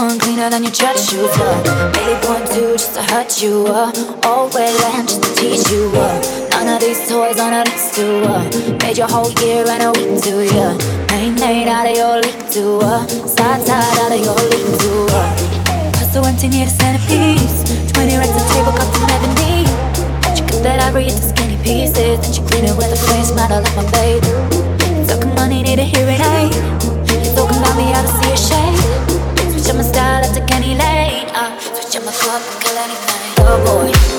one cleaner than your church shoes. Uh. Maybe point two just to hurt you. Uh. Old red lamp just to teach you. Uh. None of these toys on a list to. Made your whole year and a week to ya. Ain't made out of your league to. Uh. Side side out of your league to. Uh. Hustle empty need a centerpiece. Twenty racks a table cups and ebony. She cut that ivory into skinny pieces. Then she clean it with a face matter like my baby. Talking money need a hearing aid. Me out to see a shade. Switch up my style, I take any lane. Uh, switch up my club, kill anything. Oh boy.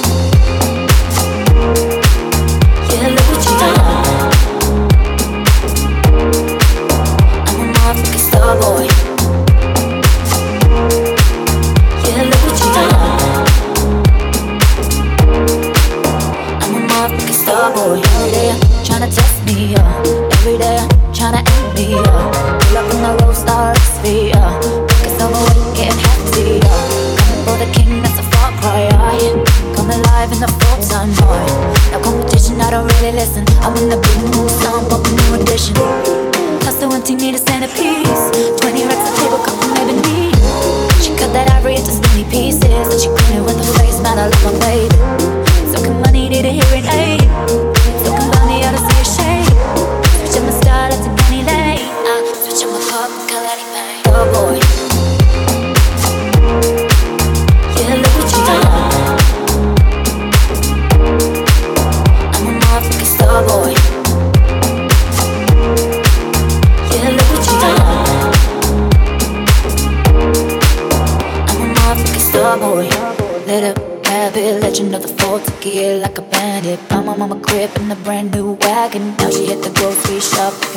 I don't really listen. I'm in the big mood, so I'm bumping new edition. Plus the one team need a centerpiece. 20 racks a table, come from ebony. She cut that ivory into skinny pieces. And she clean it with her face, man, I love my baby. So can money need a hearing aid. So fourth like a bandit. Found my mama crib in a brand new wagon. Now she hit the grocery shop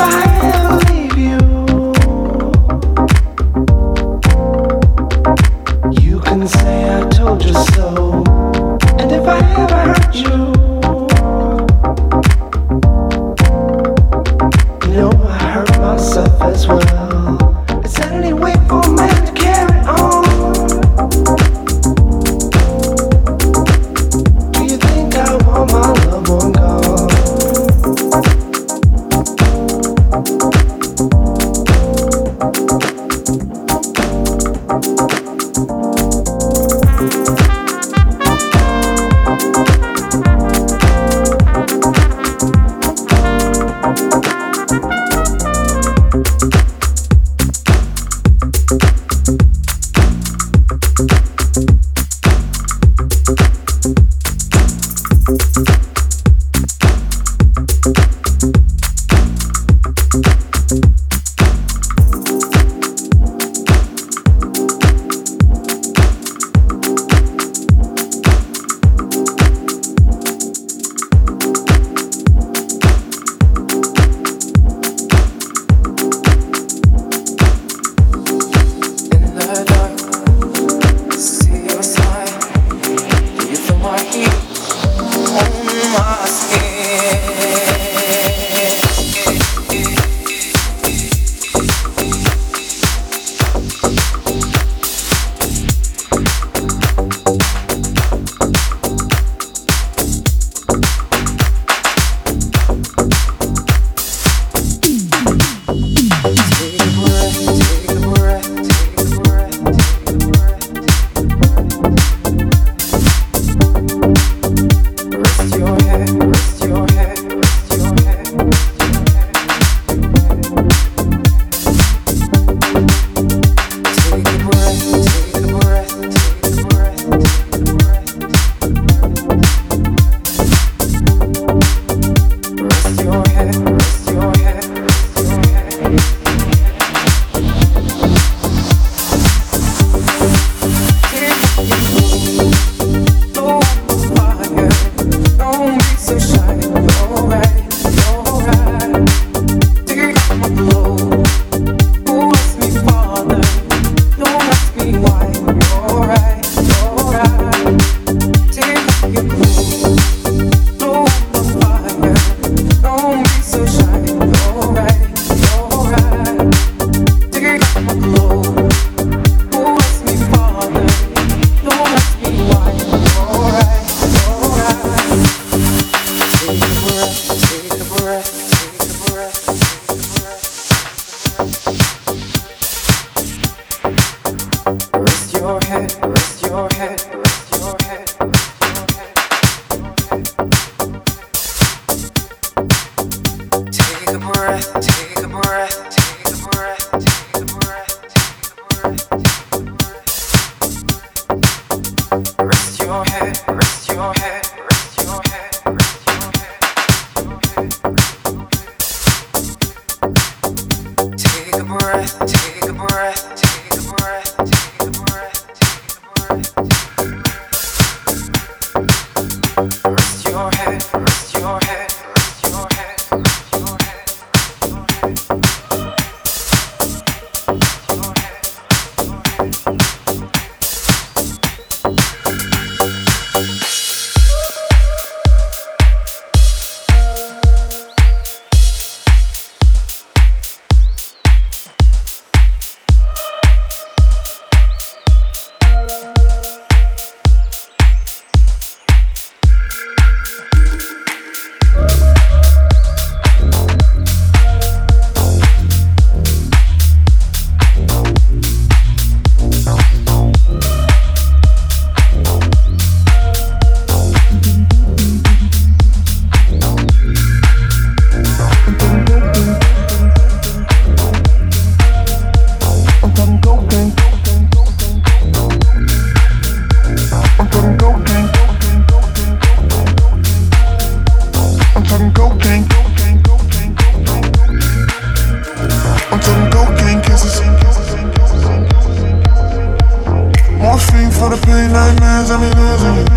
Rest losing me, losing me.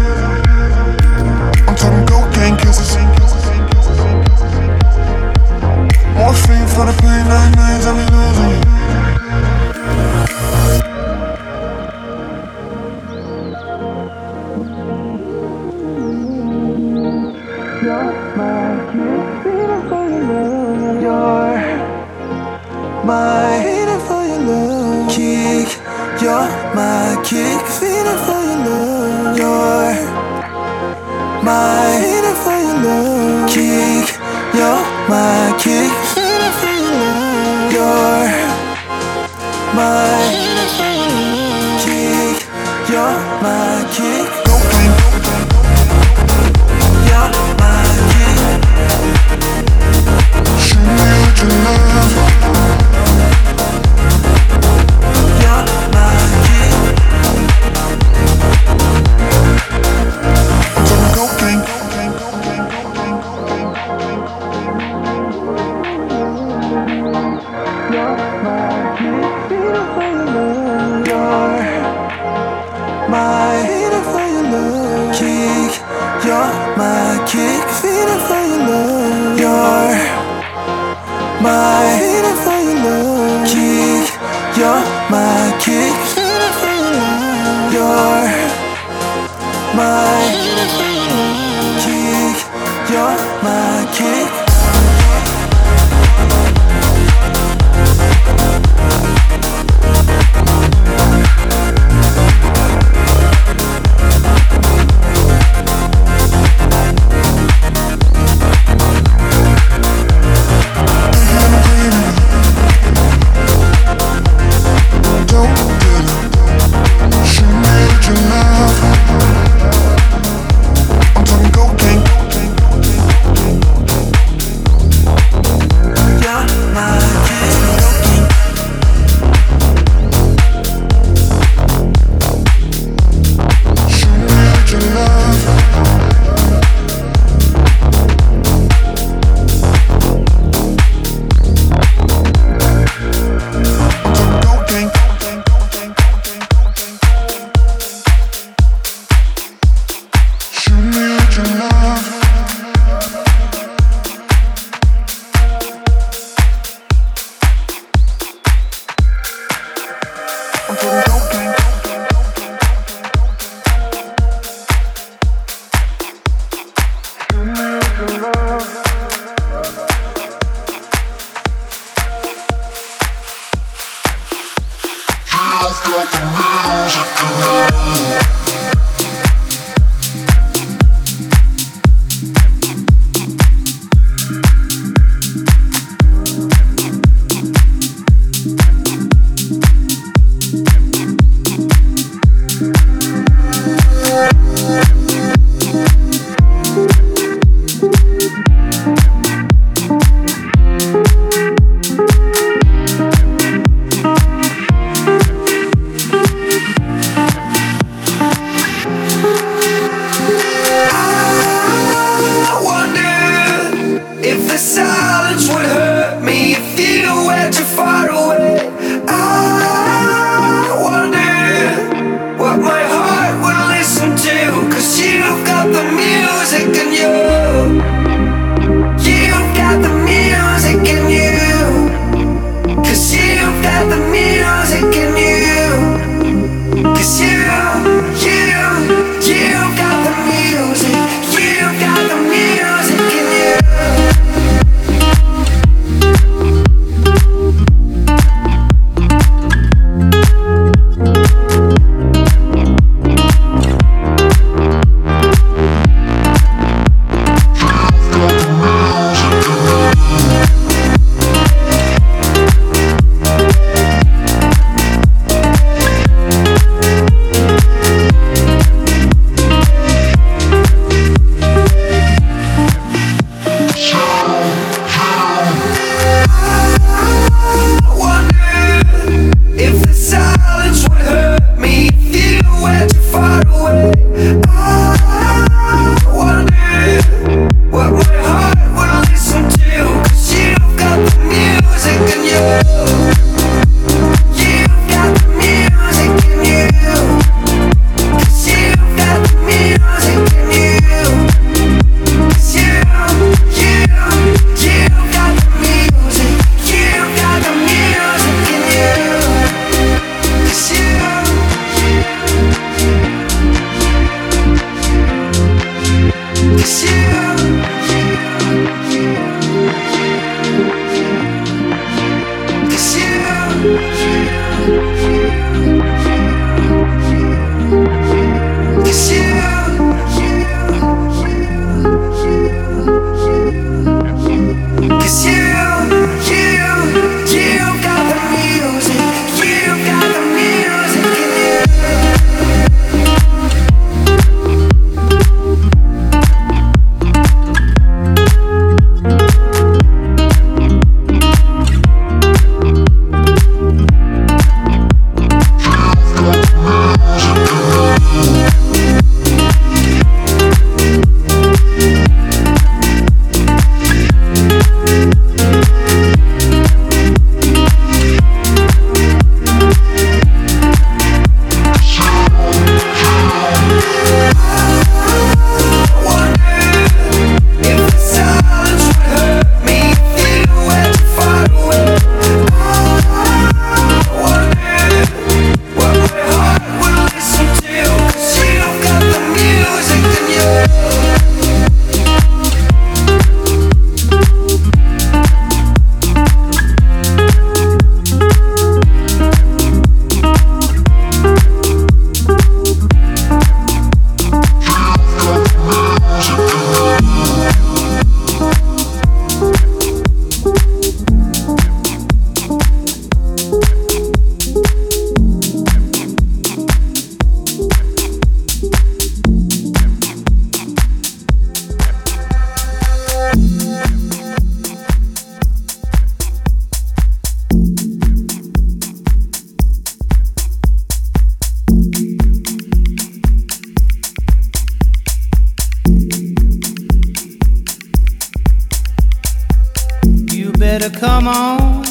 better come on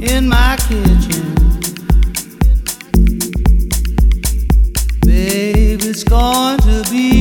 in my kitchen. Babe, it's going to be.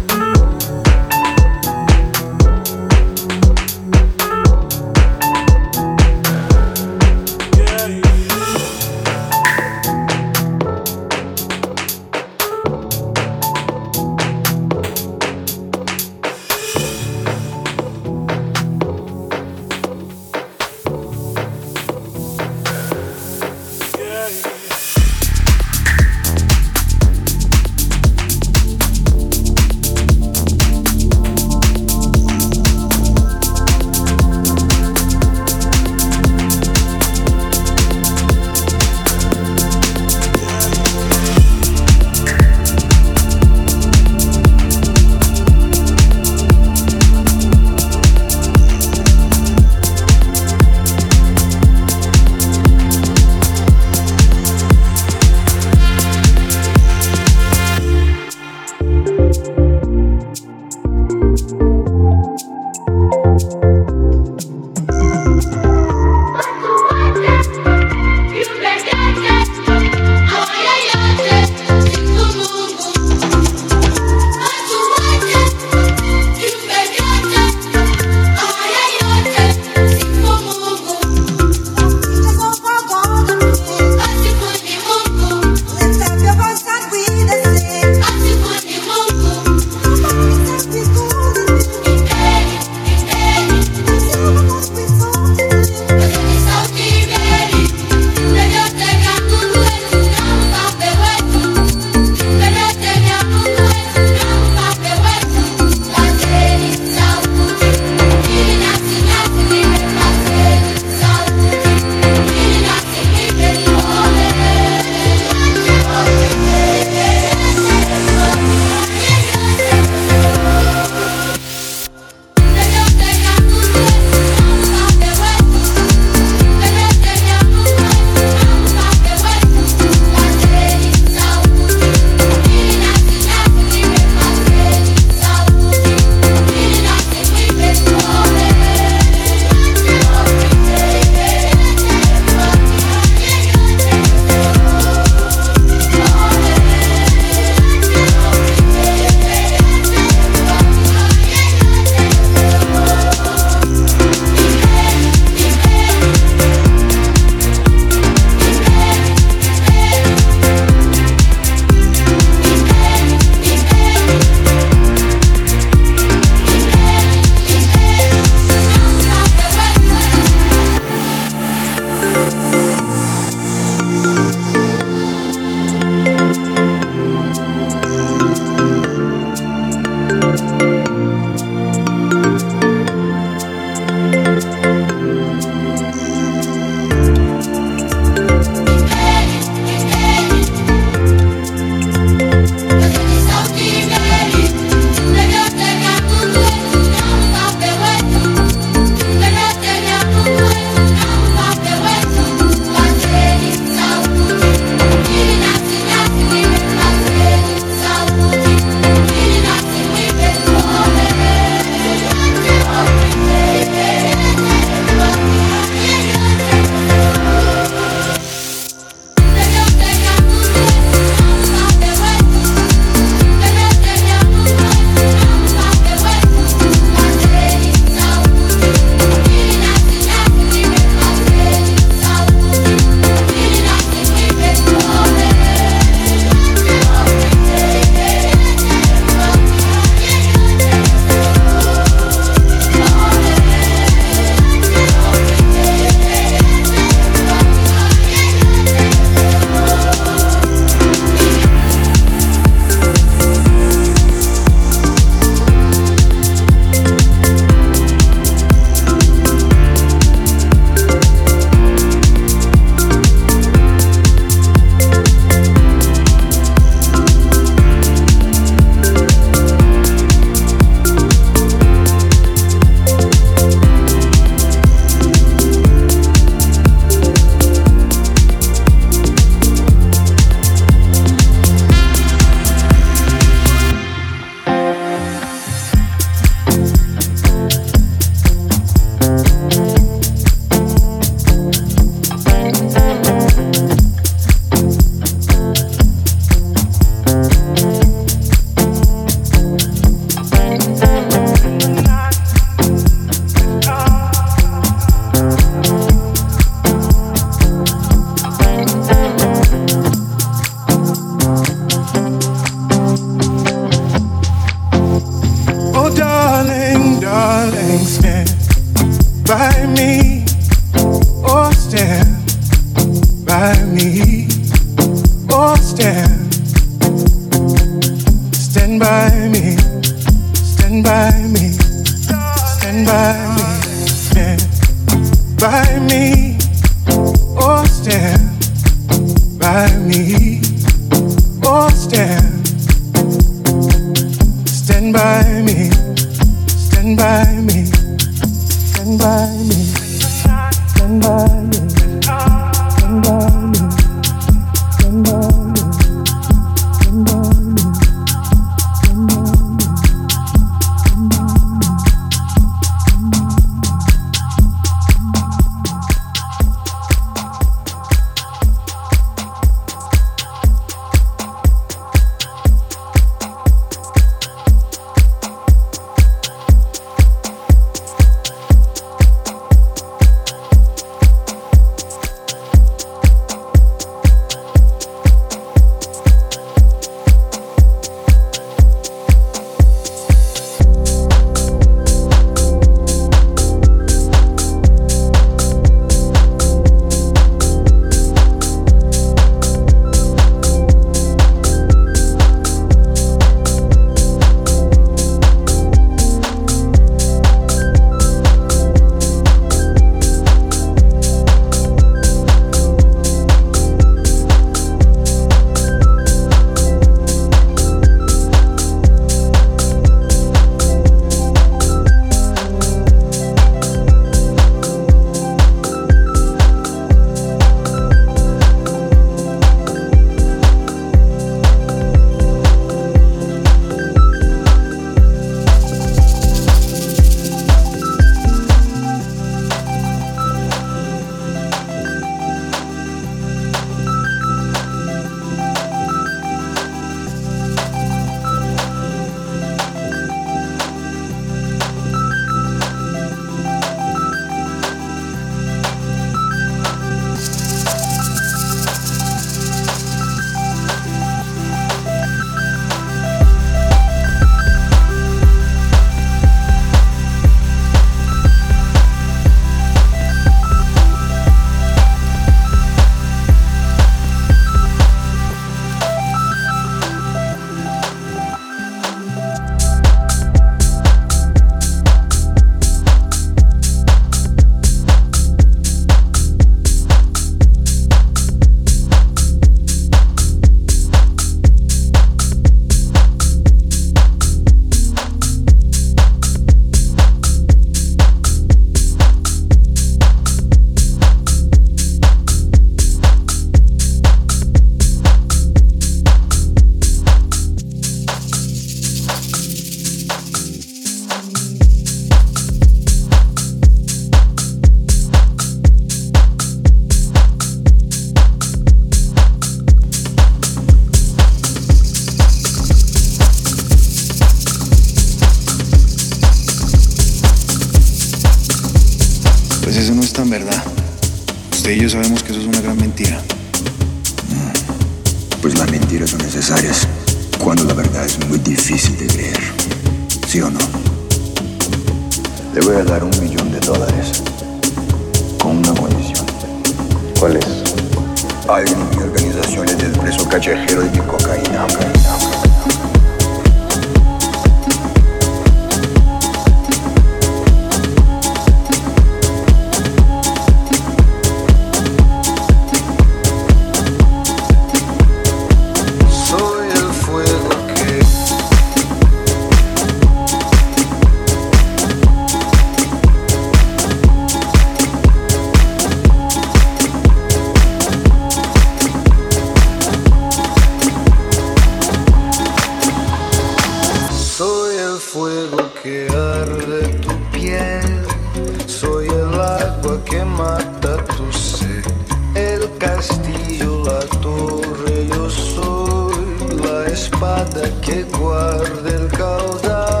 espada que guarda el caudal.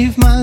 You saved my